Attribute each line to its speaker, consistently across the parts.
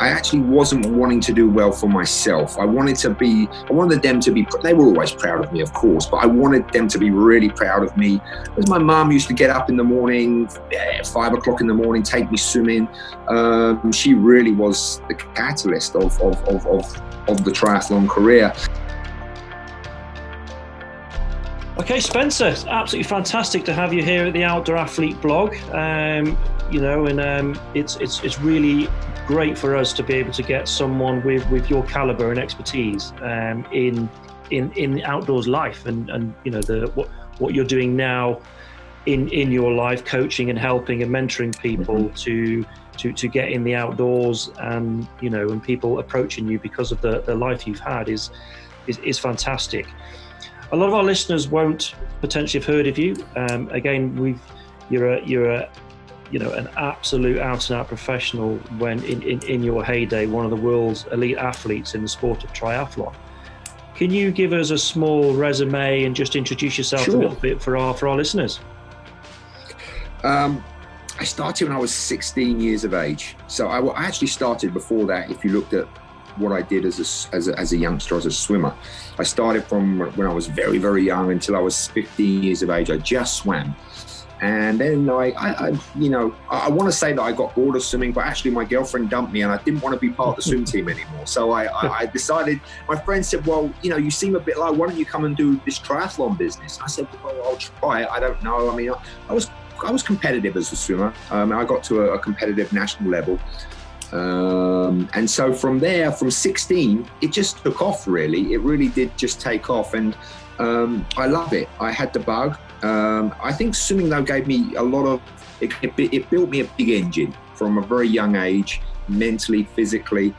Speaker 1: I actually wasn't wanting to do well for myself. I wanted to be, I wanted them to be, they were always proud of me, of course, but I wanted them to be really proud of me. Because my mum used to get up in the morning, five o'clock in the morning, take me swimming. Um, she really was the catalyst of, of, of, of, of the triathlon career.
Speaker 2: Okay, Spencer, absolutely fantastic to have you here at the Outdoor Athlete blog. Um, you know, and um, it's it's it's really great for us to be able to get someone with with your caliber and expertise um, in in in the outdoors life, and and you know the what what you're doing now in in your life, coaching and helping and mentoring people mm-hmm. to to to get in the outdoors, and you know, and people approaching you because of the the life you've had is is, is fantastic. A lot of our listeners won't potentially have heard of you. Um, again, we've you're a you're a you know an absolute out and out professional when in, in, in your heyday one of the world's elite athletes in the sport of triathlon can you give us a small resume and just introduce yourself sure. a little bit for our for our listeners
Speaker 1: um, I started when I was 16 years of age. So I, I, actually started before that. If you looked at what I did as a, as a, as a youngster, as a swimmer, I started from when I was very, very young until I was 15 years of age. I just swam. And then I, I, I you know, I, I want to say that I got bored of swimming, but actually my girlfriend dumped me, and I didn't want to be part of the swim team anymore. So I, I, decided. My friend said, "Well, you know, you seem a bit like. Why don't you come and do this triathlon business?" I said, "Well, I'll try. It. I don't know. I mean, I, was I was competitive as a swimmer. Um, I got to a, a competitive national level." Um, and so from there, from 16, it just took off really. It really did just take off. And um, I love it. I had the bug. Um, I think swimming though gave me a lot of it, it, it, built me a big engine from a very young age, mentally, physically.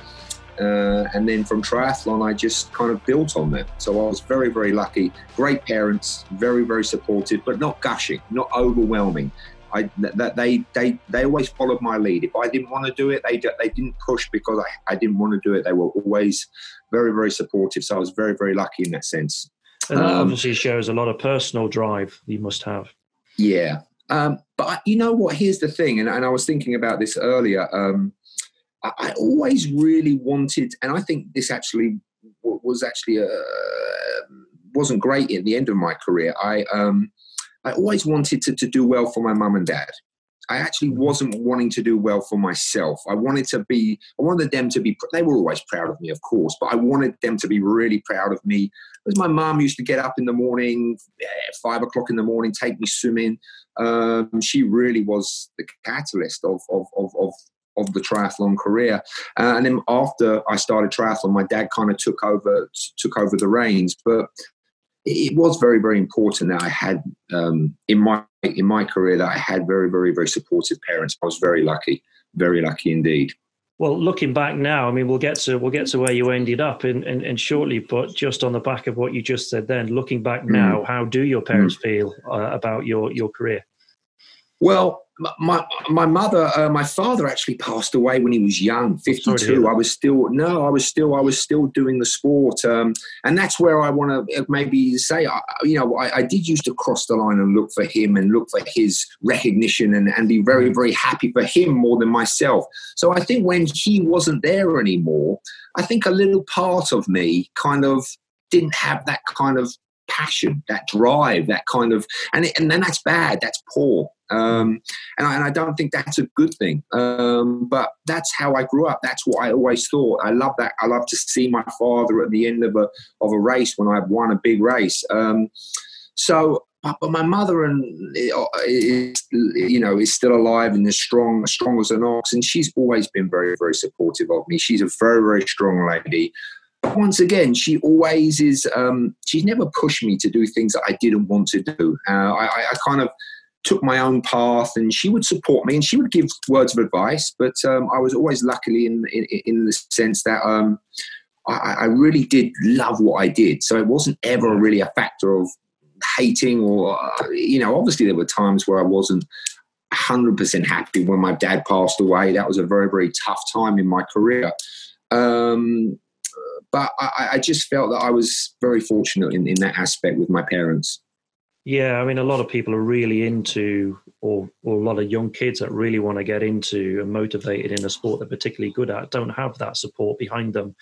Speaker 1: Uh, and then from triathlon, I just kind of built on that. So I was very, very lucky. Great parents, very, very supportive, but not gushing, not overwhelming. I, that they, they, they always followed my lead. If I didn't want to do it, they, they didn't push because I, I didn't want to do it. They were always very, very supportive. So I was very, very lucky in that sense.
Speaker 2: And that um, obviously shows a lot of personal drive you must have.
Speaker 1: Yeah. Um, but you know what? Here's the thing, and, and I was thinking about this earlier. Um, I, I, always really wanted, and I think this actually was actually a, uh, wasn't great at the end of my career. I um, I always wanted to, to do well for my mum and dad. I actually mm-hmm. wasn't wanting to do well for myself. I wanted to be, I wanted them to be, they were always proud of me, of course, but I wanted them to be really proud of me. Because my mom used to get up in the morning, five o'clock in the morning, take me swimming. Um, she really was the catalyst of, of, of, of of the triathlon career. Uh, and then after I started triathlon, my dad kind of took over took over the reins. But it was very very important that I had um, in my in my career that I had very very very supportive parents. I was very lucky, very lucky indeed.
Speaker 2: Well, looking back now, I mean, we'll get to we'll get to where you ended up in, in, in shortly. But just on the back of what you just said, then looking back mm. now, how do your parents mm. feel uh, about your your career?
Speaker 1: Well, my my mother, uh, my father actually passed away when he was young, fifty two. I was still no, I was still I was still doing the sport, um, and that's where I want to uh, maybe say, I, you know, I, I, did used to cross the line and look for him and look for his recognition and, and be very mm. very happy for him more than myself. So I think when he wasn't there anymore, I think a little part of me kind of didn't have that kind of passion, that drive, that kind of, and it, and then that's bad, that's poor. Um, and, I, and, I, don't think that's a good thing. Um, but that's how I grew up. That's what I always thought. I love that. I love to see my father at the end of a of a race when I've won a big race. Um, so, but, my mother and is, you know is still alive and is strong, strong as an ox, and she's always been very, very supportive of me. She's a very, very strong lady once again, she always is. Um, she's never pushed me to do things that I didn't want to do. Uh, I, I, kind of took my own path, and she would support me, and she would give words of advice. But um, I was always luckily in in, in the sense that um, I, I, really did love what I did. So it wasn't ever really a factor of hating or you know. Obviously, there were times where I wasn't. 100% happy when my dad passed away. That was a very, very tough time in my career. Um, but I, I, just felt that I was very fortunate in, in that aspect with my parents.
Speaker 2: Yeah, I mean, a lot of people are really into, or, or a lot of young kids that really want to get into and motivated in a sport they're particularly good at don't have that support behind them,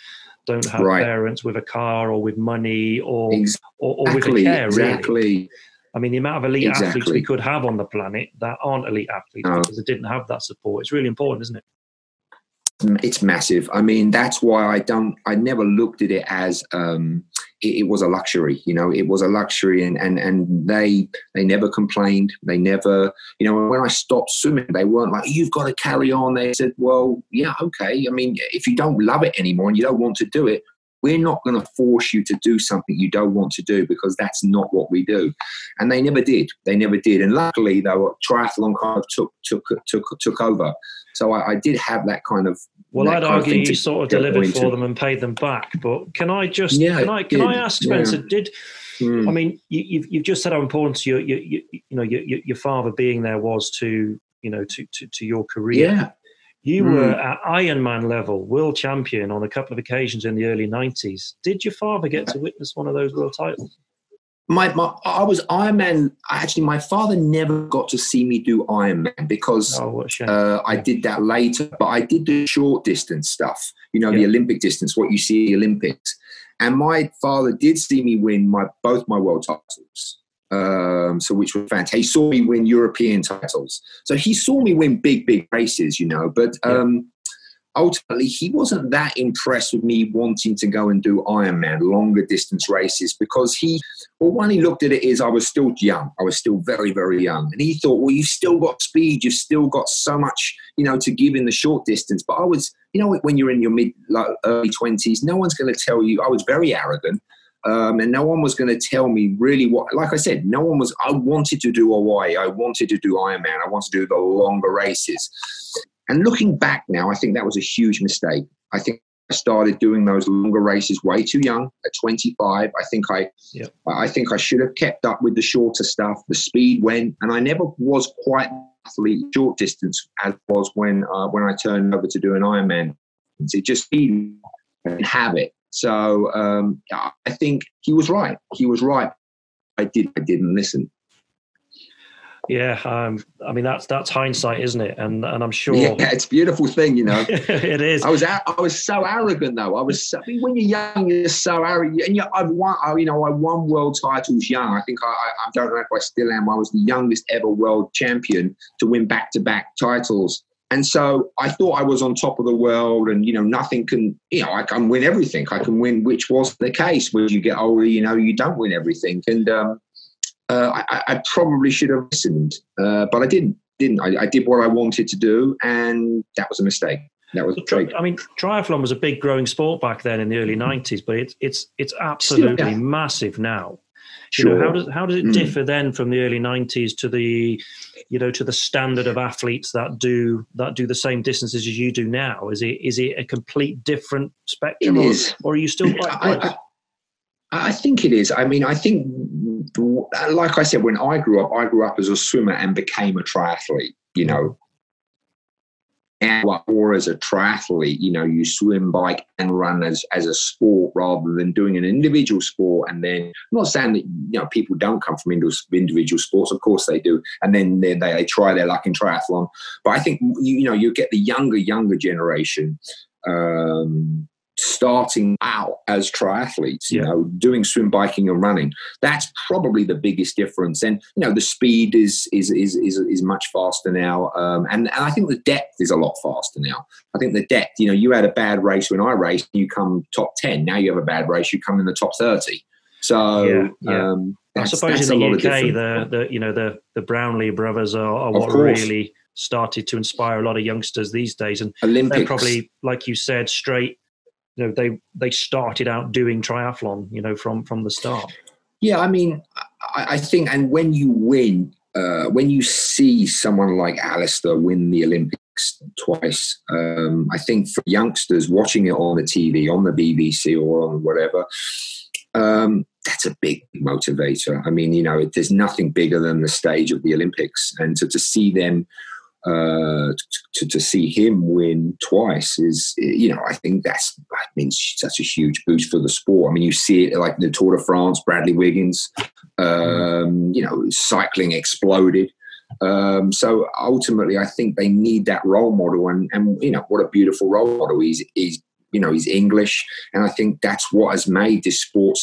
Speaker 2: don't have right. parents with a car or with money or exactly. or, or, with a care. Exactly. Really. I mean, the amount of elite exactly. athletes we could have on the planet that aren't elite athletes oh. because they didn't have that support. It's really important, isn't it?
Speaker 1: It's massive. I mean, that's why I don't. I never looked at it as um, it, it, was a luxury. You know, it was a luxury, and and and they they never complained. They never, you know, when I stopped swimming, they weren't like, "You've got to carry on." They said, "Well, yeah, okay. I mean, if you don't love it anymore and you don't want to do it, we're not going to force you to do something you don't want to do because that's not what we do. And they never did. They never did. And luckily, though, triathlon kind of took took took took over. So I, I did have that kind of.
Speaker 2: Well, I'd argue you sort of delivered for them and paid them back. But can I just yeah, can I can I ask Spencer? Yeah. Did mm. I mean you, have you've just said how important your you, you, you know your, your father being there was to you know to to, to your career.
Speaker 1: Yeah.
Speaker 2: You mm. were at Ironman level, world champion on a couple of occasions in the early 90s. Did your father get to witness one of those world titles?
Speaker 1: My, my I was Iron Ironman. Actually, my father never got to see me do Ironman because oh, uh, I did that later. But I did the short distance stuff. You know, yeah. the Olympic distance, what you see in the Olympics. And my father did see me win my both my world titles um, so which was fantastic. He saw me win European titles, so he saw me win big, big races, you know. But um, ultimately, he wasn't that impressed with me wanting to go and do Ironman, longer distance races, because he, well, one he looked at it is I was still young, I was still very, very young, and he thought, well, you've still got speed, you've still got so much, you know, to give in the short distance. But I was, you know, when you're in your mid, like, early twenties, no one's going to tell you. I was very arrogant. Um, and no one was going to tell me really what, like I said, no one was, I wanted to do Hawaii. I wanted to do Ironman. I wanted to do the longer races. And looking back now, I think that was a huge mistake. I think I started doing those longer races way too young at 25. I think I, yep. I think I should have kept up with the shorter stuff. The speed went, and I never was quite athlete short distance as was when uh, when I turned over to do an Ironman. It just didn't have it. So um, I think he was right. He was right. I did. I didn't listen.
Speaker 2: Yeah, um, I mean that's that's hindsight, isn't it? And and I'm sure.
Speaker 1: Yeah, it's a beautiful thing, you know.
Speaker 2: it is.
Speaker 1: I was I was so arrogant though. I was so, I mean, when you're young, you're so arrogant, and you, I've won. You know, I won world titles young. I think I, I don't know if I still am. I was the youngest ever world champion to win back to back titles. And so I thought I was on top of the world, and you know, nothing can, you know, I can win everything. I can win, which was the case. When you get older, you know, you don't win everything, and um, uh, I, I, probably should have listened, uh, but I didn't. Didn't I, I, did what I wanted to do, and that was a mistake. That was
Speaker 2: so, I mean, triathlon was a big growing sport back then in the early '90s, but it's it's it's absolutely yeah. massive now. Sure. You know, how does how does it mm. differ then from the early '90s to the, you know, to the standard of athletes that do that do the same distances as you do now? Is it is it a complete different spectrum, or, or, are you still quite
Speaker 1: I, I, I think it is. I mean, I think, like I said, when I grew up, I grew up as a swimmer and became a triathlete. You know, And what or as a triathlete, you know, you swim, bike, and run as, as a sport rather than doing an individual sport. And then, I'm not saying that, you know, people don't come from individual sports, of course they do. And then they, they try their luck in triathlon. But I think, you, you know, you get the younger, younger generation um, starting out as triathletes, you yeah. know, doing swim, biking, and running. That's probably the biggest difference. And you know, the speed is is is is, is much faster now, um, and and I think the depth is a lot faster now. I think the depth. You know, you had a bad race when I raced, you come top ten. Now you have a bad race, you come in the top thirty. So. Yeah, yeah. Um,
Speaker 2: I suppose in the UK, the, the you know the the Brownlee brothers are, are what really started to inspire a lot of youngsters these days, and Olympics. they're probably like you said, straight you know they they started out doing triathlon you know from from the start
Speaker 1: yeah i mean i, I think and when you win uh, when you see someone like Alistair win the Olympics twice, um, I think for youngsters watching it on the TV, on the BBC or on whatever, um, that's a big motivator. I mean, you know, there's nothing bigger than the stage of the Olympics, and to, to see them uh, to, to see him win twice is, you know, I think that's that means such a huge boost for the sport. I mean, you see it like the Tour de France, Bradley Wiggins, um, you know, cycling exploded. Um, so ultimately, I think they need that role model, and and you know, what a beautiful role model. He's he's you know he's English, and I think that's what has made this sport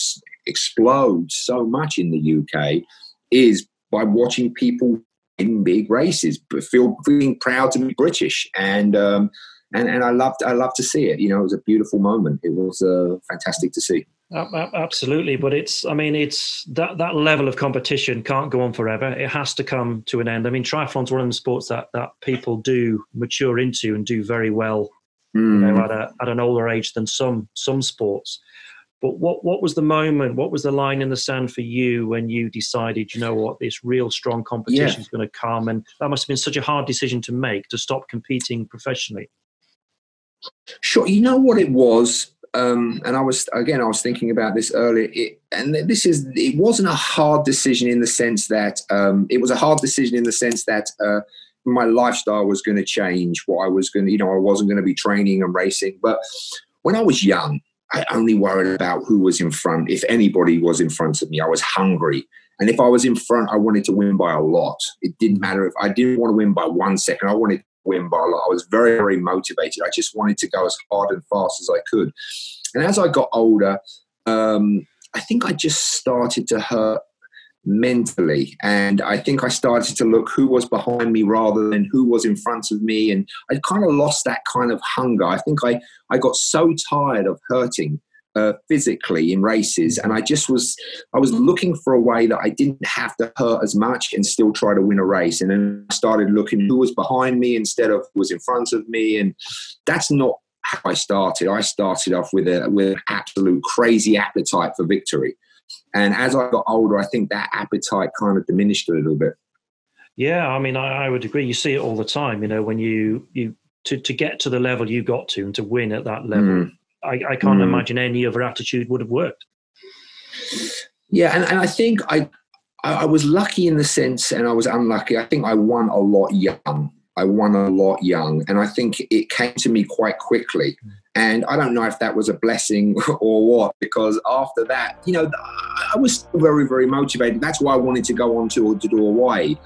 Speaker 1: explode so much in the UK is by watching people in big races, but feel feeling proud to be British, and um, and and I loved I loved to see it. You know, it was a beautiful moment. It was uh, fantastic to see.
Speaker 2: Absolutely, but it's I mean it's that that level of competition can't go on forever. It has to come to an end. I mean, triathlon's one of the sports that that people do mature into and do very well, mm. you know, hmm. at a at an older age than some some sports. But what what was the moment? What was the line in the sand for you when you decided, you know what, this real strong competition yeah. is going to come? And that must have been such a hard decision to make to stop competing professionally.
Speaker 1: Sure, you know what it was, um, and I was again, I was thinking about this earlier. It, and this is, it wasn't a hard decision in the sense that um, it was a hard decision in the sense that. Uh, my lifestyle was going to change. What I was going to, you know, I wasn't going to be training and racing. But when I was young, I only worried about who was in front. If anybody was in front of me, I was hungry. And if I was in front, I wanted to win by a lot. It didn't matter if I didn't want to win by one second. I wanted to win by a lot. I was very, very motivated. I just wanted to go as hard and fast as I could. And as I got older, um, I think I just started to hurt mentally. And I think I started to look who was behind me rather than who was in front of me. And I kind of lost that kind of hunger. I think I, I got so tired of hurting uh, physically in races and i just was i was looking for a way that i didn't have to hurt as much and still try to win a race and then i started looking who was behind me instead of who was in front of me and that's not how i started i started off with a with an absolute crazy appetite for victory and as I got older, I think that appetite kind of diminished a little bit.
Speaker 2: Yeah, I mean, I, I would agree. You see it all the time. You know, when you you to to get to the level you got to and to win at that level, mm. I, I, can't mm. imagine any other attitude would have worked.
Speaker 1: Yeah, and, and I think I I was lucky in the sense, and I was unlucky. I think I won a lot young. I won a lot young, and I think it came to me quite quickly. And I don't know if that was a blessing or what, because after that, you know, I was very, very motivated. That's why I wanted to go on to, to do Hawaii,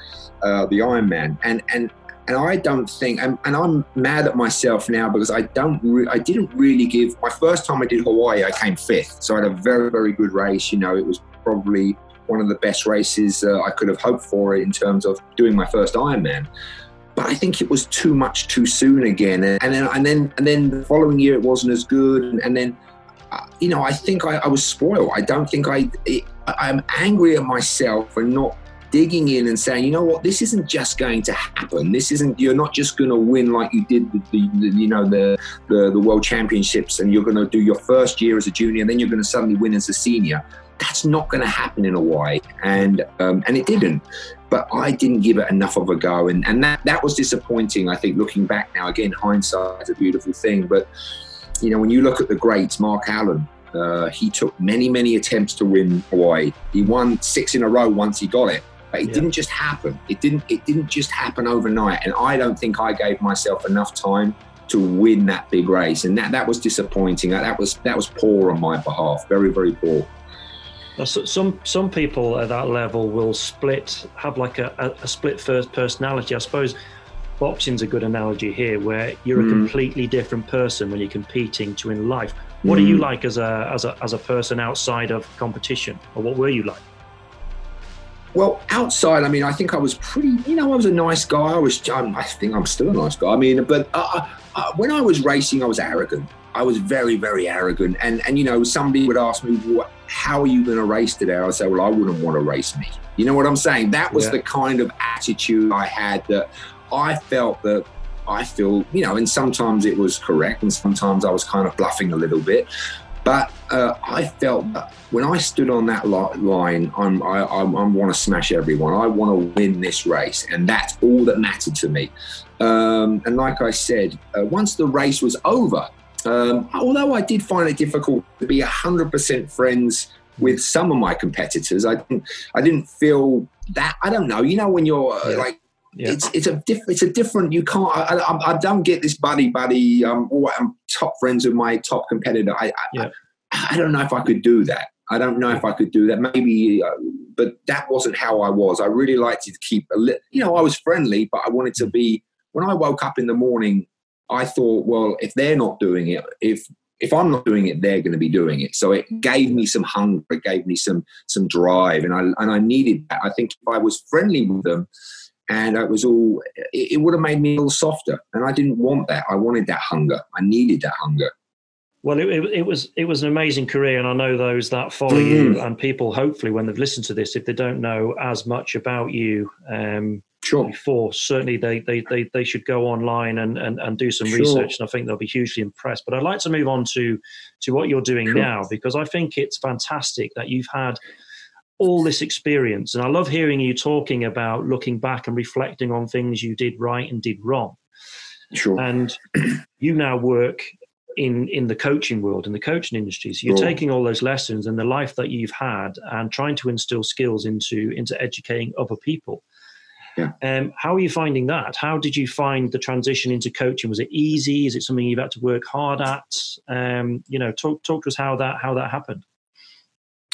Speaker 1: uh, the Ironman. And, and, and I don't think, and, and I'm mad at myself now because I don't, re- I didn't really give, my first time I did Hawaii, I came fifth. So I had a very, very good race. You know, it was probably one of the best races uh, I could have hoped for in terms of doing my first Ironman but I think it was too much too soon again. And, then and then and then the following year it wasn't as good. And, and then uh, you know I think I, I, was spoiled. I don't think I it, I'm angry at myself for not digging in and saying, you know what, this isn't just going to happen. This isn't. You're not just going to win like you did the, the, the you know the, the the world championships, and you're going to do your first year as a junior, and then you're going to suddenly win as a senior that's not going to happen in a way and um, and it didn't but I didn't give it enough of a go, and and that that was disappointing. I think looking back now, again, hindsight is a beautiful thing, but you know when you look at the greats, Mark Allen. Uh, he took many, many attempts to win Hawaii. He won six in a row once he got it, but it yeah. didn't just happen. It didn't. It didn't just happen overnight. And I don't think I gave myself enough time to win that big race, and that that was disappointing. That was that was poor on my behalf. Very, very poor.
Speaker 2: Some some people at that level will split, have like a, a, split first personality. I suppose boxing's a good analogy here, where you're mm. a hmm. completely different person when you're competing to in life. What mm. are you hmm. like as a as a as a person outside of competition, or what were you like?
Speaker 1: Well, outside, I mean, I think I was pretty. You know, I was a nice guy. I was. I'm, i think I'm still a nice guy. I mean, but uh, uh, when I was racing, I was arrogant. I was very, very arrogant. And and you know, somebody would ask me, "What? How are you going to race today?" I would say, "Well, I wouldn't want to race me." You know what I'm saying? That was yeah. the kind of attitude I had that I felt that I feel, you know, and sometimes it was correct, and sometimes I was kind of bluffing a little bit. But uh, I felt that when I stood on that line, I'm, I, I, I want to smash everyone. I want to win this race, and that's all that mattered to me. Um, and like I said, uh, once the race was over, um, although I did find it difficult to be 100% friends with some of my competitors, I didn't, I didn't feel that. I don't know. You know, when you're uh, yeah. like yeah. it's it's a diff, it's a different. You can't. I, I, I don't get this buddy buddy. Um, oh, I'm top friends with my top competitor. I, yeah. I, I don't know if I could do that. I don't know if I could do that. Maybe, uh, but that wasn't how I was. I really liked to keep a little. You know, I was friendly, but I wanted to be. When I woke up in the morning, I thought, well, if they're not doing it, if if I'm not doing it, they're going to be doing it. So it gave me some hunger, it gave me some some drive, and I and I needed that. I think if I was friendly with them, and it was all, it, it would have made me a little softer. And I didn't want that. I wanted that hunger. I needed that hunger.
Speaker 2: Well, it, it, it, was it was an amazing career, and I know those that follow mm. you and people. Hopefully, when they've listened to this, if they don't know as much about you, um,
Speaker 1: sure.
Speaker 2: before, certainly they, they, they, they should go online and, and, and do some sure. research. And I think they'll be hugely impressed. But I'd like to move on to, to what you're doing sure. now, because I think it's fantastic that you've had all this experience. And I love hearing you talking about looking back and reflecting on things you did right and did wrong.
Speaker 1: Sure.
Speaker 2: And you now work in in the coaching world in the coaching industry so you're sure. taking all those lessons and the life that you've had and trying to instill skills into into educating other people
Speaker 1: yeah.
Speaker 2: Um, how are you finding that? How did you find the transition into coaching? Was it easy? Is it something you've had to work hard at? Um, you know, talk talk to us how that how that happened.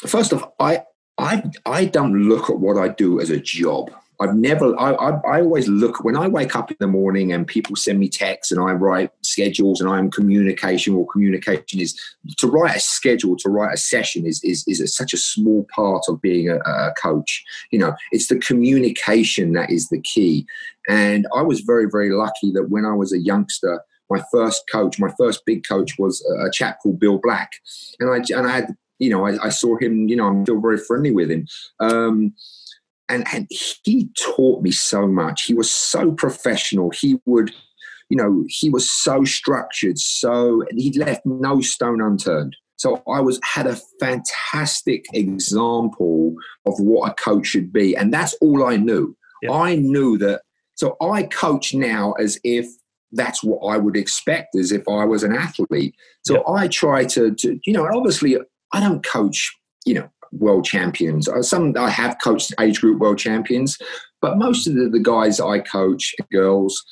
Speaker 1: First off, I I I don't look at what I do as a job. I've never, I, I, I, always look, when I wake up in the morning and people send me texts and I write schedules and I'm communication or communication is to write a schedule, to write a session is, is, is a, such a small part of being a, a coach. You know, it's the communication that is the key. And I was very, very lucky that when I was a youngster, my first coach, my first big coach was a, chap called Bill Black. And I, and I had, you know, I, I saw him, you know, I'm still very friendly with him. Um, and and he taught me so much. He was so professional. He would, you know, he was so structured. So he left no stone unturned. So I was had a fantastic example of what a coach should be, and that's all I knew. Yeah. I knew that. So I coach now as if that's what I would expect as if I was an athlete. So yeah. I try to, to, you know, obviously I don't coach, you know, world champions. Uh, some I have coached age group world champions, but most of the, the guys I coach, girls,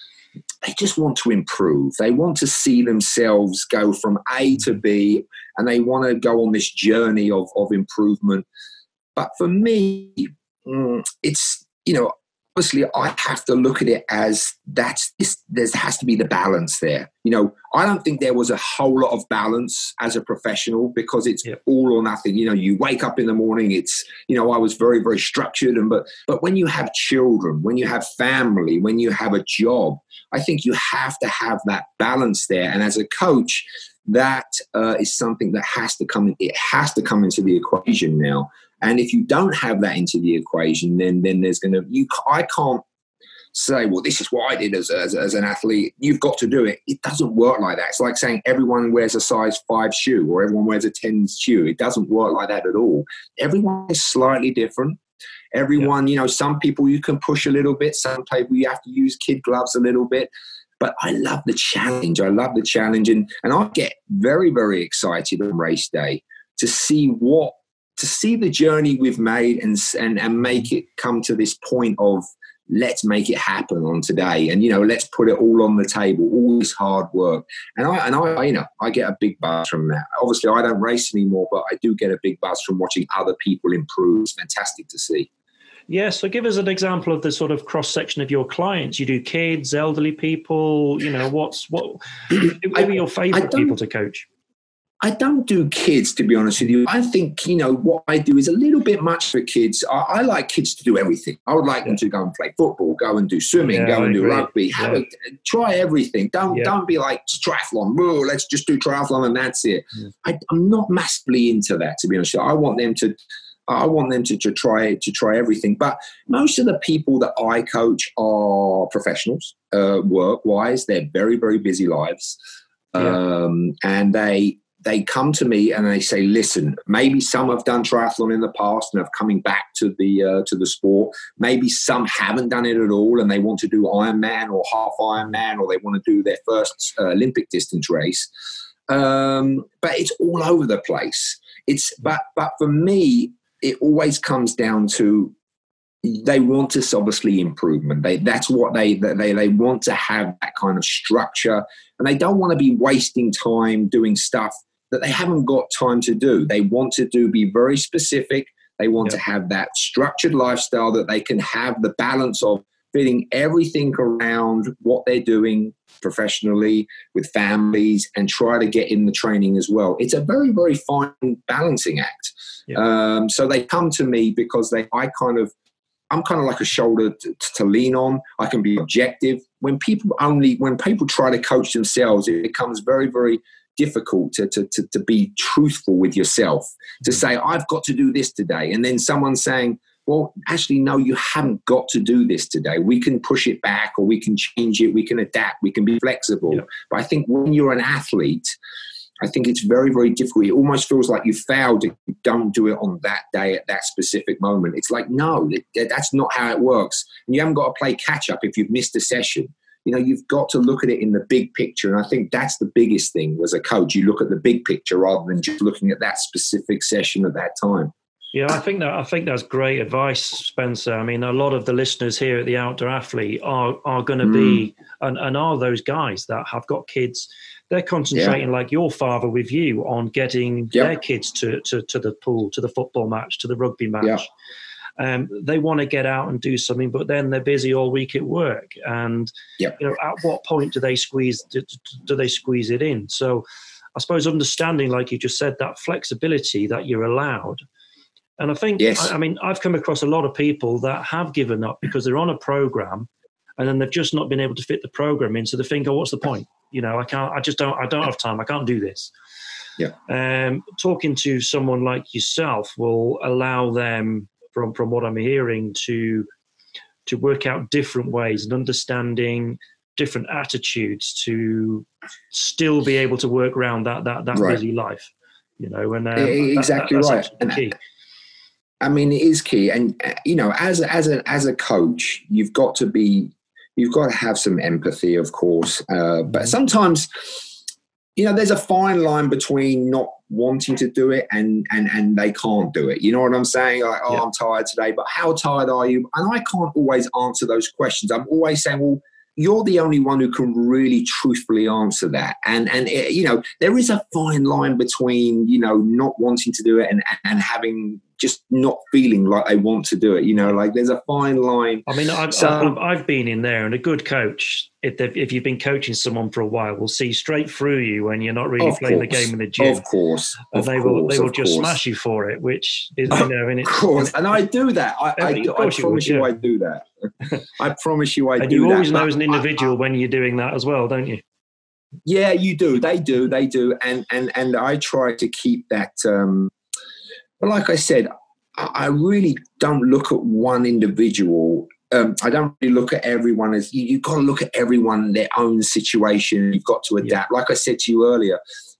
Speaker 1: they just want to improve. They want to see themselves go from A to B, and they want to go on this journey of, of improvement. But for me, mm, it's you know obviously I have to look at it as that's this, there has to be the balance there. You know, I don't think there was a whole lot of balance as a professional because it's yep. all or nothing. You know, you wake up in the morning, it's you know, I was very, very structured and but but when you have children, when you have family, when you have a job, I think you have to have that balance there. And as a coach, that uh, is something that has to come it has to come into the equation now and if you don't have that into the equation, then then there's going to you. I can't say, well, this is what I did as, as, as, an athlete. You've got to do it. It doesn't work like that. It's like saying everyone wears a size five shoe or everyone wears a 10 shoe. It doesn't work like that at all. Everyone is slightly different. Everyone, yeah. you know, some people you can push a little bit, some people you have to use kid gloves a little bit. But I love the challenge. I love the challenge. And, and I get very, very excited on race day to see what to see the journey we've made and, and and make it come to this point of let's make it happen on today. And you know let's put it all on the table all this hard work. And i and i you know i get a big buzz from that. Obviously i don't race anymore but i do get a big buzz from watching other people improve. It's fantastic to see
Speaker 2: yeah, so give us an example of the sort of cross section of your clients. You do kids, elderly people. You know, what's what? Who are your favourite people to coach?
Speaker 1: I don't do kids, to be honest with you. I think, you know, what I do is a little bit much for kids. I, I like kids to do everything. I would like yeah. them to go and play football, go and do swimming, yeah, go and do rugby, have yeah. a, try everything. Don't don't be like triathlon. Oh, let's just do triathlon and that's it. I, am not massively into that, to be honest. I want them to I want them to, to try to try everything. But most of the people that I coach are professionals, uh, work wise. They're very, very busy lives. Um, and they they come to me and they say, "Listen, maybe some have done triathlon in the past and have coming back to the uh, to the sport. Maybe some haven't done it at all and they want to do Ironman or half Ironman or they want to do their first uh, Olympic distance race. Um, but it's all over the place. It's but but for me, it always comes down to they want this obviously improvement. They that's what they they they want to have that kind of structure, and they don't want to be wasting time doing stuff that they haven't got time to do. They want to do be very specific. They want yeah. to have that structured lifestyle that they can have the balance of fitting everything around what they're doing professionally with families and try to get in the training as well. It's a very, very fine balancing act. Yeah. Um, so they come to me because they, I kind of, I'm kind of like a shoulder to, to, lean on. I can be objective. When people only, when people try to coach themselves, it becomes very, very difficult to, to, to, to be truthful with yourself, to mm-hmm. say, I've got to do this today. And then someone saying, well, actually, no, you haven't got to do this today. We can push it back or we can change it, we can adapt, we can be flexible. Yeah. But I think when you're an athlete, I think it's very, very difficult. It almost feels like you failed if you don't do it on that day at that specific moment. It's like, no, that's not how it works. And you haven't got to play catch up if you've missed a session. You know, you've got to look at it in the big picture. And I think that's the biggest thing as a coach. You look at the big picture rather than just looking at that specific session at that time.
Speaker 2: Yeah, I think that I think that's great advice, Spencer. I mean, a lot of the listeners here at the Outdoor Athlete are are going to mm. be and, and are those guys that have got kids. They're concentrating, yeah. like your father with you, on getting yep. their kids to, to to the pool, to the football match, to the rugby match. Yep. Um, they want to get out and do something, but then they're busy all week at work. And yep. you know, at what point do they squeeze do, do they squeeze it in? So, I suppose understanding, like you just said, that flexibility that you're allowed and I think, yes. I, I, mean, I've come across a lot of people that have given up because they're on a program and then they've just not been able to fit the program in. So they think, oh, what's the point? You know, I can't, I just don't, I don't have time. I can't do this.
Speaker 1: Yeah.
Speaker 2: Um, talking to someone like yourself will allow them, from, from what I'm hearing, to, to work out different ways and understanding different attitudes to still be able to work around that, that, that right. busy life you know and um,
Speaker 1: exactly that, that, right I mean, it is key, and uh, you know, as a, as a as a coach, you've got to be, you've got to have some empathy, of course. Uh, but mm-hmm. sometimes, you know, there's a fine line between not wanting to do it and and and they can't do it. You know what I'm saying? Like, oh, yeah. I'm tired today, but how tired are you? And I can't always answer those questions. I'm always saying, well, you're the only one who can really truthfully answer that and and it, you know there is a fine line between you know not wanting to do it and and having just not feeling like they want to do it you know like there's a fine line
Speaker 2: i mean i've, so, I've, I've been in there and a good coach if, if you've been coaching someone for a while will see straight through you when you're not really playing course, the game in the gym
Speaker 1: of course
Speaker 2: and they
Speaker 1: course,
Speaker 2: will they will just course. smash you for it which is you know
Speaker 1: in of course and i do that i, I, I, I promise you, would, yeah. i do that I promise you, I do that
Speaker 2: and
Speaker 1: do.
Speaker 2: you
Speaker 1: always
Speaker 2: that. know as an individual I, when you're doing that as well, don't you?
Speaker 1: Yeah, you do. They do. They do. And and and I try to keep that. Um, but like I said, I, really don't look at one individual. Um, I don't really look at everyone as you, have got to look at everyone their own situation. You've got to adapt. Yeah. Like I said to you earlier,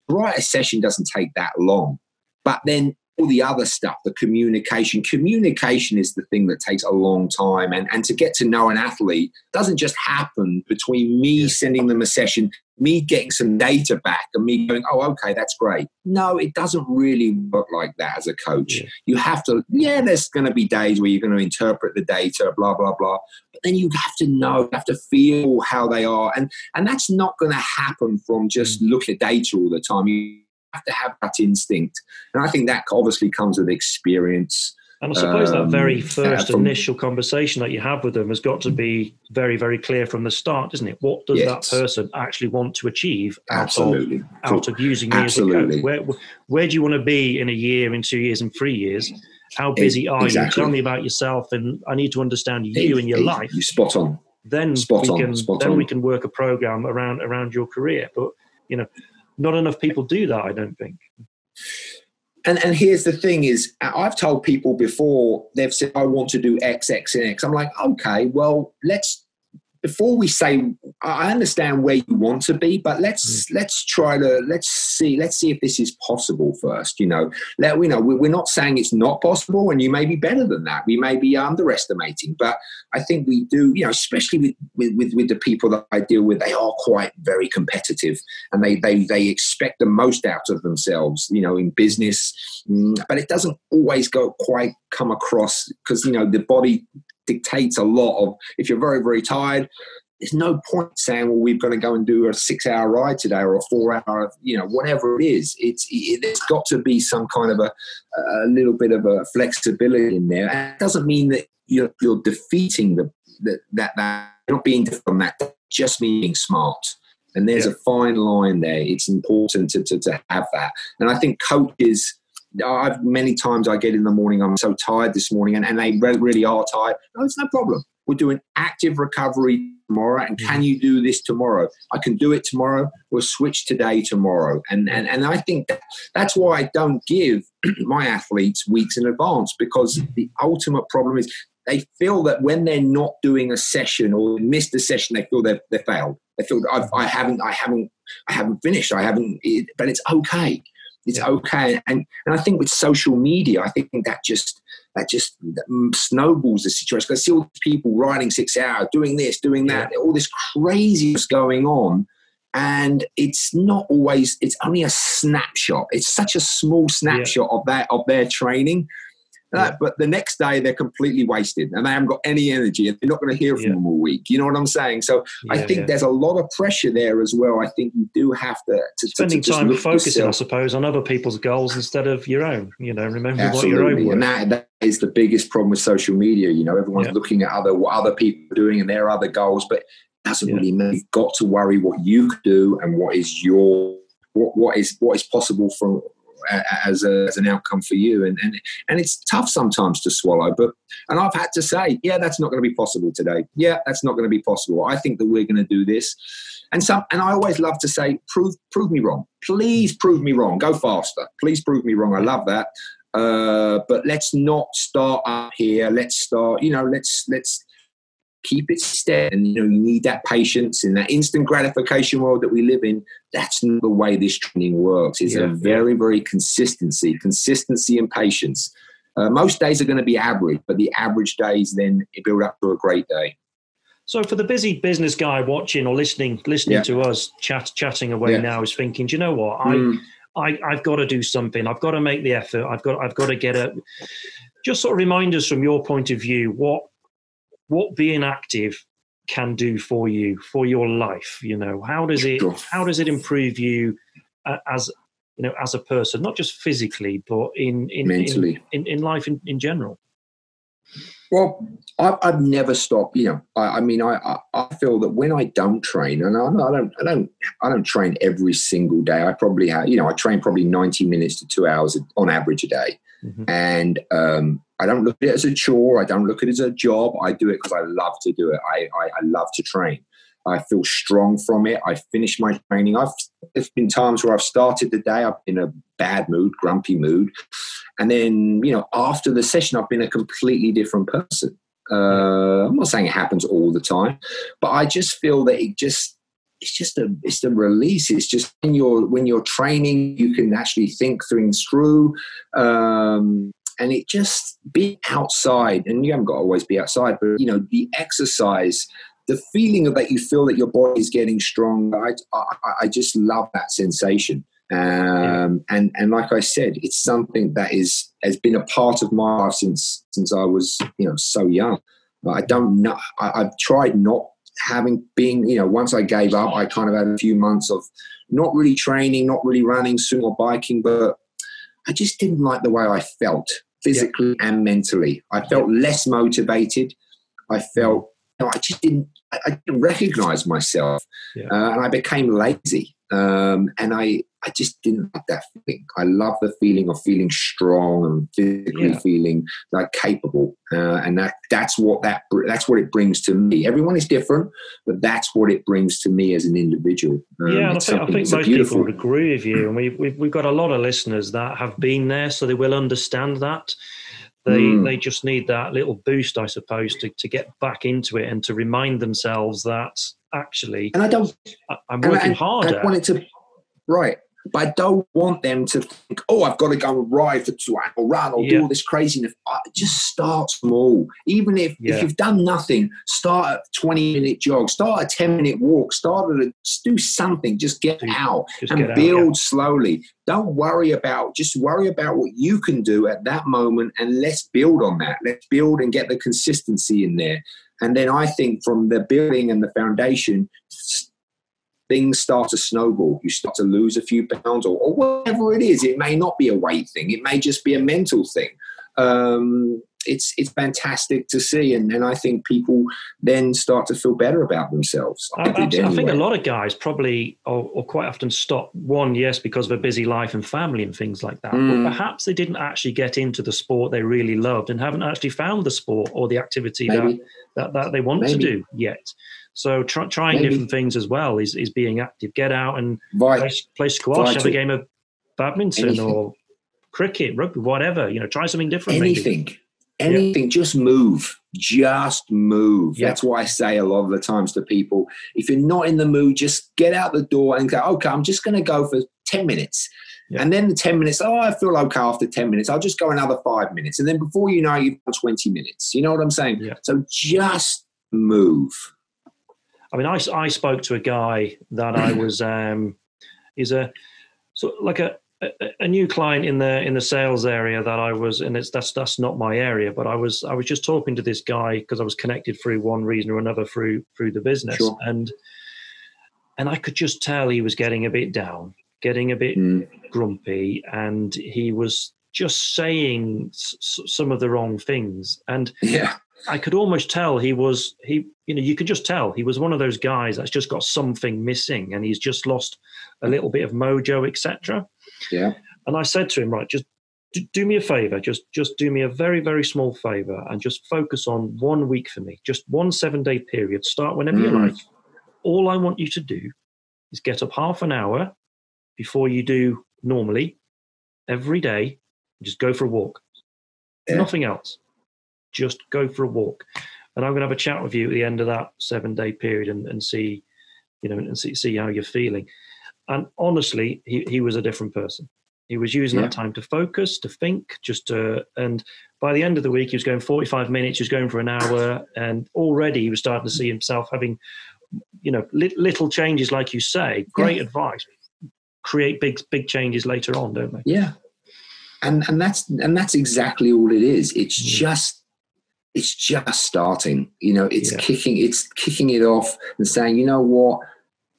Speaker 1: write a session doesn't take that long, but then all the other stuff, the communication. Communication is the thing that takes a long time. And, and to get to know an athlete doesn't just happen between me sending them a session, me getting some data back, and me going, oh, okay, that's great. No, it doesn't really work like that as a coach. Yeah. You have to, yeah, there's going to be days where you're going to interpret the data, blah, blah, blah. But then you have to know, you have to feel how they are. And, and that's not going to happen from just mm. looking at data all the time. You have to have that instinct. And I think that obviously comes with experience.
Speaker 2: And I suppose um, that very um, first from, initial conversation that you have with them has got to be very, very clear from the start, isn't it? What does yes. that person actually want to achieve out absolutely. of, out of using me absolutely. as a coach? Where, where do you want to be in a year, in two years, in three years? How busy are exactly. you? Tell me about yourself, and I need to understand you and your life.
Speaker 1: You spot on.
Speaker 2: Then
Speaker 1: spot
Speaker 2: we
Speaker 1: on,
Speaker 2: can then on. we can work a program around around your career. But you know, not enough people do that, I don't think.
Speaker 1: And and here's the thing: is I've told people before they've said I want to do X, X, and X. I'm like, okay, well, let's before we say i understand where you want to be but let's mm. let's try to let's see let's see if this is possible first you know. Let we know we're not saying it's not possible and you may be better than that. We may be underestimating but i think we do you know especially with with, with, with the people that i deal with they are quite very competitive and they they they expect the most out of themselves you know in business. Mm, but it doesn't always go quite come across because you know the body dictates a lot of if you're very very tired there's no point saying, well, we're going to go and do a six hour ride today or a four hour, you know, whatever it is. It's, it, there's got to be some kind of a, a little bit of a flexibility in there. And it doesn't mean that you're, you're defeating the, the that, that, you're not being from that, just being smart. And there's yeah. a fine line there. It's important to, to, to have that. And I think coaches, I've many times I get in the morning, I'm so tired this morning, and, and they really are tired. No, it's no problem. We're doing active recovery tomorrow. And can mm. you do this tomorrow? I can do it tomorrow. We'll switch today, tomorrow. And, and, and I think that, that's why I don't give my athletes weeks in advance because mm. the ultimate problem is they feel that when they're not doing a session or missed a session, they feel they've, they failed. They feel I've, I haven't, I haven't, I haven't finished. I haven't, but it's okay. It's okay. And, and I think with social media, I think that just, that just snowballs the situation. Because I see all these people riding six hours, doing this, doing that, yeah. all this craziness going on. And it's not always, it's only a snapshot. It's such a small snapshot yeah. of that, of their training yeah. But the next day they're completely wasted and they haven't got any energy and they're not going to hear from yeah. them all week. You know what I'm saying? So yeah, I think there's a lot of pressure there as well. I think you do have to, to
Speaker 2: spending
Speaker 1: to,
Speaker 2: time focusing, yourself. I suppose, on other people's goals instead of your own. You know, remember Absolutely. what your own.
Speaker 1: And that, that is the biggest problem with social media. You know, everyone's looking at other what other people are doing and their other goals, but doesn't really mean you've got to worry what you could do and what is your what, what is what is possible from as, a, as an outcome for you. And, and, and it's tough sometimes to swallow. But And I've had to say, yeah, that's not going to be possible today. Yeah, that's not going to be possible. I think that we're going to do this. And some, and I always love to say, prove, prove me wrong. Please prove me wrong. Go faster. Please prove me wrong. I love that. Uh, but let's not start up here. Let's start, you know, let's, let's, keep it steady. And you know, you need that patience in that instant gratification world that we live in. That's not the way this training works. It's yeah, a very, very consistency, consistency and patience. Uh, most days are going to be average, but the average days then build up to a great day.
Speaker 2: So, for the busy business guy watching or listening, listening yeah. to us chat, chatting away now, is thinking, do you know what? Mm. I, I, I've got to do something. I've got to make the effort. I've got, I've got to get a. Just sort of remind us from your point of view what what being active can do for you for your life you know? How does it how does it improve you uh, as you know as a person not just physically but in in
Speaker 1: mentally.
Speaker 2: in, in, in life in, in general?
Speaker 1: Well I've, I've never stopped you know i, I mean I, I feel that when i don't train and I, I don't i don't i don't train every single day. I probably have you know i train probably 90 minutes to two hours on average a day. Mm-hmm. and um I don't look at it as a chore. I don't look at it as a job. I do it because I love to do it. I, I, I, love to train. I feel strong from it. I finish my training. I've there's been times where I've started the day, been in a bad mood, grumpy mood, and then you know after the session, I've been a completely different person. Uh, I'm not saying it happens all the time, but I just feel that it just it's just a it's a release. It's just when you're when you're training, you can actually think things through. Um, and it just be outside and you haven't got to always be outside but you know the exercise the feeling of that you feel that your body is getting stronger I, I, I just love that sensation um, and and like I said, it's something that is has been a part of my life since since I was you know so young. But I don't know. I, I've tried not having been you know once I gave up, I kind of had a few months of not really training, not really running, swim or biking, but I just didn't like the way I felt physically yeah. and mentally. I felt yeah. less motivated. I felt you know, I just didn't I, didn't recognize myself, yeah. uh, and I became lazy. Um, and I I just didn't like that feeling. I love the feeling of feeling strong and physically yeah. feeling like capable, uh, and that that's what that that's what it brings to me. Everyone is different, but that's what it brings to me as an individual.
Speaker 2: Um, yeah, I think, I think most people would agree with you, and we've, we've we've got a lot of listeners that have been there, so they will understand that. They mm. they just need that little boost, I suppose, to, to get back into it and to remind themselves that actually,
Speaker 1: and I don't,
Speaker 2: I, am working
Speaker 1: and,
Speaker 2: harder.
Speaker 1: I wanted to, right, But I don't want them to think, oh, I've got to go and ride for two hours or run or yeah. do all this craziness. Just start small. Even if, yeah. if you've done nothing, start a 20 minute jog, start a 10 minute walk, start a, just do something, just get out just and get build out, yeah. slowly. Don't worry about, just worry about what you can do at that moment and let's build on that. Let's build and get the consistency in there. And then I think from the building and the foundation, things start to snowball. You start to lose a few pounds or, or whatever it is. It may not be a weight thing, it may just be a mental thing. Um, it's it's fantastic to see, and, and I think people then start to feel better about themselves.
Speaker 2: I, I, anyway. I think a lot of guys probably or, or, quite often stop one, yes, because of a busy life and family and things like that. Mm. But perhaps they didn't actually get into the sport they really loved and haven't actually found the sport or the activity that, that, that they want Maybe. to do yet. So try, trying Maybe. different things as well is, is being active. Get out and play, play, squash, have a game of badminton Anything. or cricket, rugby, whatever. You know, try something different.
Speaker 1: Anything. Maybe. Anything. Yeah. Just move. Just move. Yeah. That's why I say a lot of the times to people, if you're not in the mood, just get out the door and go, okay, I'm just going to go for 10 minutes. Yeah. And then the 10 minutes, oh, I feel okay after 10 minutes. I'll just go another five minutes. And then before you know, you've done 20 minutes. You know what I'm saying? So just move.
Speaker 2: I mean, I, I spoke to a guy that I was, um, is a, so like a, a, a, new client in the in the sales area that I was, and it's that's that's not my area, but I was I was just talking to this guy because I was connected through one reason or another through through the business, sure. and and I could just tell he was getting a bit down, getting a bit mm. grumpy, and he was just saying s- some of the wrong things, and
Speaker 1: yeah.
Speaker 2: I could almost tell he was he you know you could just tell he was one of those guys that's just got something missing and he's just lost a little bit of mojo etc.
Speaker 1: Yeah.
Speaker 2: And I said to him, right, just do me a favor just just do me a very very small favor and just focus on one week for me just one seven day period start whenever mm. you like all i want you to do is get up half an hour before you do normally every day just go for a walk yeah. nothing else just go for a walk and i'm going to have a chat with you at the end of that seven day period and, and see you know and see, see how you're feeling and honestly, he, he was a different person. He was using yeah. that time to focus, to think, just to, and by the end of the week, he was going 45 minutes, he was going for an hour, and already he was starting to see himself having, you know, li- little changes, like you say. Great yeah. advice. Create big, big changes later on, don't they?
Speaker 1: Yeah. And, and that's and that's exactly all it is. It's mm. just it's just starting. You know, it's yeah. kicking it's kicking it off and saying, you know what,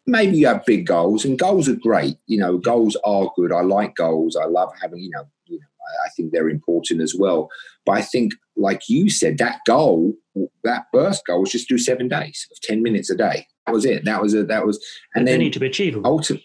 Speaker 1: maybe you have big goals, and goals are great. You know, goals are good. I like goals. I love having, you know, you know I, I think they're important as well. But I think, like you said, that goal, that birth goal was just do seven days of 10 minutes a day. That was it. That was it. That was,
Speaker 2: and, then they need to be achievable.
Speaker 1: Ulti-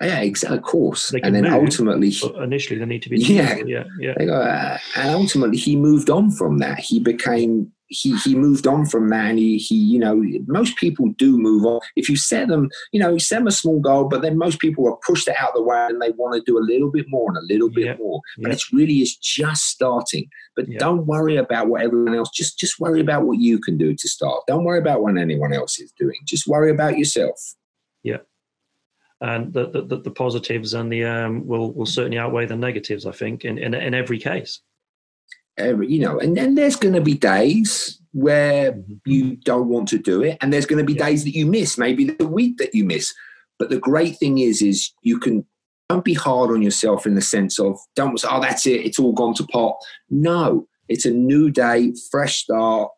Speaker 1: yeah, exactly, of course. And then move, ultimately,
Speaker 2: initially they need to be.
Speaker 1: Yeah, yeah, yeah. Uh, and ultimately, he moved on from that. He became he he moved on from that and he he you know most people do move on if you set them you know you set them a small goal but then most people are pushed out of the way and they want to do a little bit more and a little bit yeah. more but yeah. it's really is just starting but yeah. don't worry about what everyone else just just worry about what you can do to start don't worry about what anyone else is doing just worry about yourself
Speaker 2: yeah and the the, the positives and the um will will certainly outweigh the negatives i think in in, in every case
Speaker 1: every, you know, and then there's going to be days where mm-hmm. you don't want to do it, and there's going to be yeah. days that you miss, maybe the week that you miss. But the great thing is, is you can don't be hard on yourself in the sense of don't say, oh, that's it, it's all gone to pot. No, it's a new day, fresh start,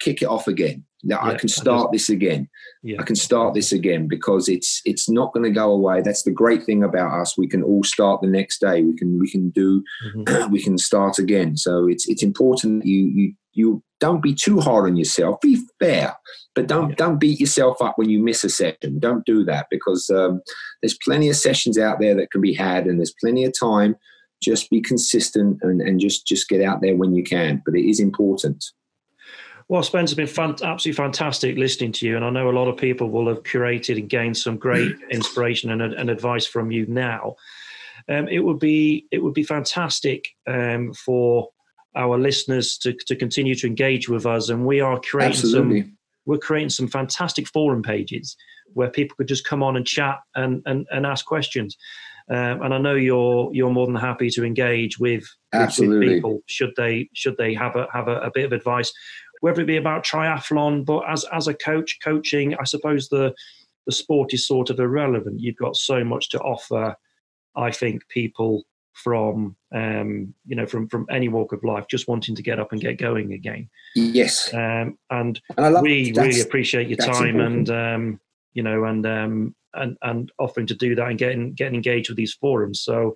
Speaker 1: kick it off again. Now yeah, I can start this again. Yeah. I can start this again because it's it's not going to go away. That's the great thing about us. We can all start the next day. We can we can do mm-hmm. we can start again. So it's it's important you you you don't be too hard on yourself. Be fair, but don't yeah. don't beat yourself up when you miss a session. Don't do that because um, there's plenty of sessions out there that can be had, and there's plenty of time. Just be consistent and, and just just get out there when you can. But it is important.
Speaker 2: Well, Spence, it's been absolutely fantastic listening to you, and I know a lot of people will have curated and gained some great inspiration and, and advice from you now. Um, it would be it would be fantastic um, for our listeners to, to continue to engage with us, and we are creating Absolutely. some we're creating some fantastic forum pages where people could just come on and chat and and, and ask questions. Um, and I know you're you're more than happy to engage with,
Speaker 1: Absolutely.
Speaker 2: with people should they should they have a have a, a, bit of advice, whether it be about triathlon, but as as a coach coaching, I suppose the the sport is sort of irrelevant. You've got so much to offer. I think people from um, you know from from any walk of life just wanting to get up and get going again.
Speaker 1: Yes,
Speaker 2: um, and, and I love, we really appreciate your time important. and um, you know and um, and and offering to do that and getting getting engaged with these forums. So.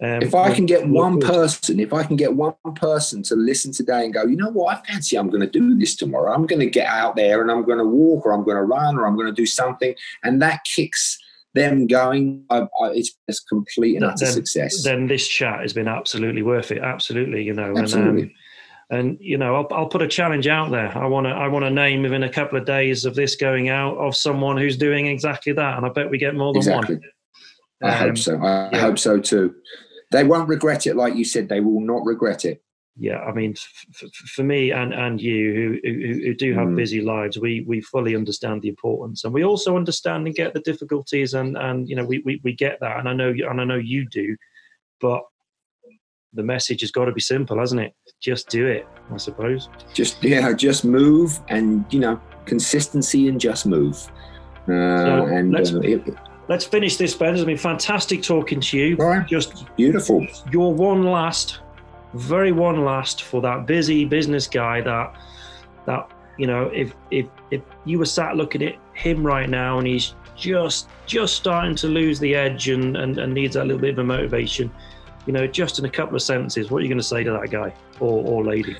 Speaker 1: Um, if I can get one person, if I can get one person to listen today and go, you know what, I fancy I'm going to do this tomorrow. I'm going to get out there and I'm going to walk or I'm going to run or I'm going to do something. And that kicks them going, I, I, it's, it's complete and utter
Speaker 2: then,
Speaker 1: success.
Speaker 2: Then this chat has been absolutely worth it. Absolutely, you know.
Speaker 1: Absolutely.
Speaker 2: And, um, and you know, I'll, I'll, put a challenge out there. I want to, I want to name within a couple of days of this going out of someone who's doing exactly that, and I bet we get more than
Speaker 1: exactly.
Speaker 2: one.
Speaker 1: I um, hope so. I yeah. hope so too. They won't regret it, like you said. They will not regret it
Speaker 2: yeah, I mean, f- for me and and you who who, who do have mm. busy lives, we we fully understand the importance, and we also understand and get the difficulties, and and you know we we, we get that, and I know and I know you do, but the message has got to be simple, hasn't it? Just do it, I suppose.
Speaker 1: Just yeah, just move, and you know, consistency and just move. Uh, so and
Speaker 2: let's,
Speaker 1: uh, it,
Speaker 2: let's finish this, Ben. It's been fantastic talking to you.
Speaker 1: All right.
Speaker 2: Just
Speaker 1: beautiful.
Speaker 2: Your one last very one last for that busy business guy that that you know if if if you were sat looking at him right now and he's just just starting to lose the edge and and, and needs that little bit of a motivation you know just in a couple of sentences what are you going to say to that guy or, or lady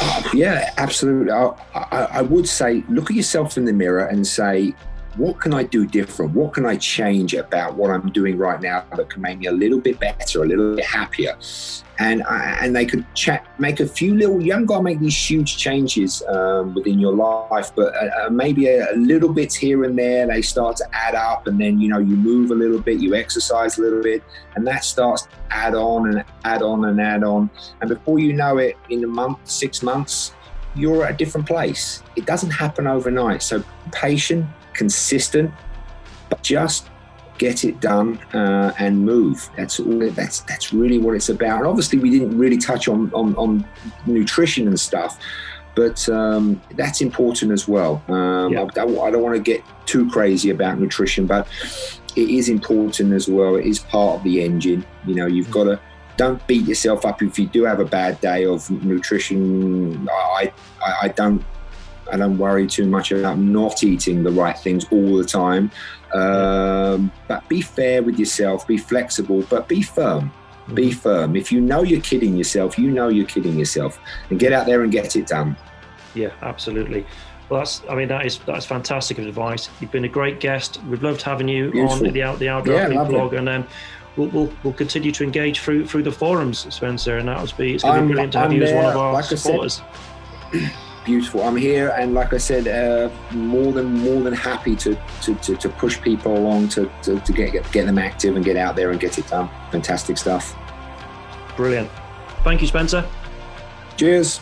Speaker 1: uh, yeah absolutely I, I, I would say look at yourself in the mirror and say what can I do different? What can I change about what I'm doing right now that can make me a little bit better, a little bit happier? And and they could chat, make a few little. You haven't got to make these huge changes um, within your life, but uh, uh, maybe a, a, little bits here and there. They start to add up, and then you know you move a little bit, you exercise a little bit, and that starts to add on and add on and add on. And before you know it, in a month, six months, you're at a different place. It doesn't happen overnight. So patient, consistent, but just get it done uh, and move. That's all. That's that's really what it's about. And obviously, we didn't really touch on on, on nutrition and stuff, but um, that's important as well. Um, yeah. I, I don't want to get too crazy about nutrition, but it is important as well. It is part of the engine. You know, you've got to don't beat yourself up if you do have a bad day of nutrition. I I, I don't I don't worry too much about not eating the right things all the time. Um, but be fair with yourself, be flexible, but be firm. Be mm-hmm. firm. If you know you're kidding yourself, you know you're kidding yourself, and get out there and get it done.
Speaker 2: Yeah, absolutely. Well, that's. I mean, that is that's fantastic advice. You've been a great guest. We've loved having you Beautiful. on the out the outdoor yeah, blog, and then. Um, We'll, we'll, we'll, continue to engage through through the forums, Spencer, and that was be it's going to be brilliant to have I'm you there, as one of our like supporters.
Speaker 1: Beautiful. I'm here, and like I said, uh, more than more than happy to to, to, to push people along to, to, to get, get get them active and get out there and get it done. Fantastic stuff.
Speaker 2: Brilliant. Thank you, Spencer.
Speaker 1: Cheers.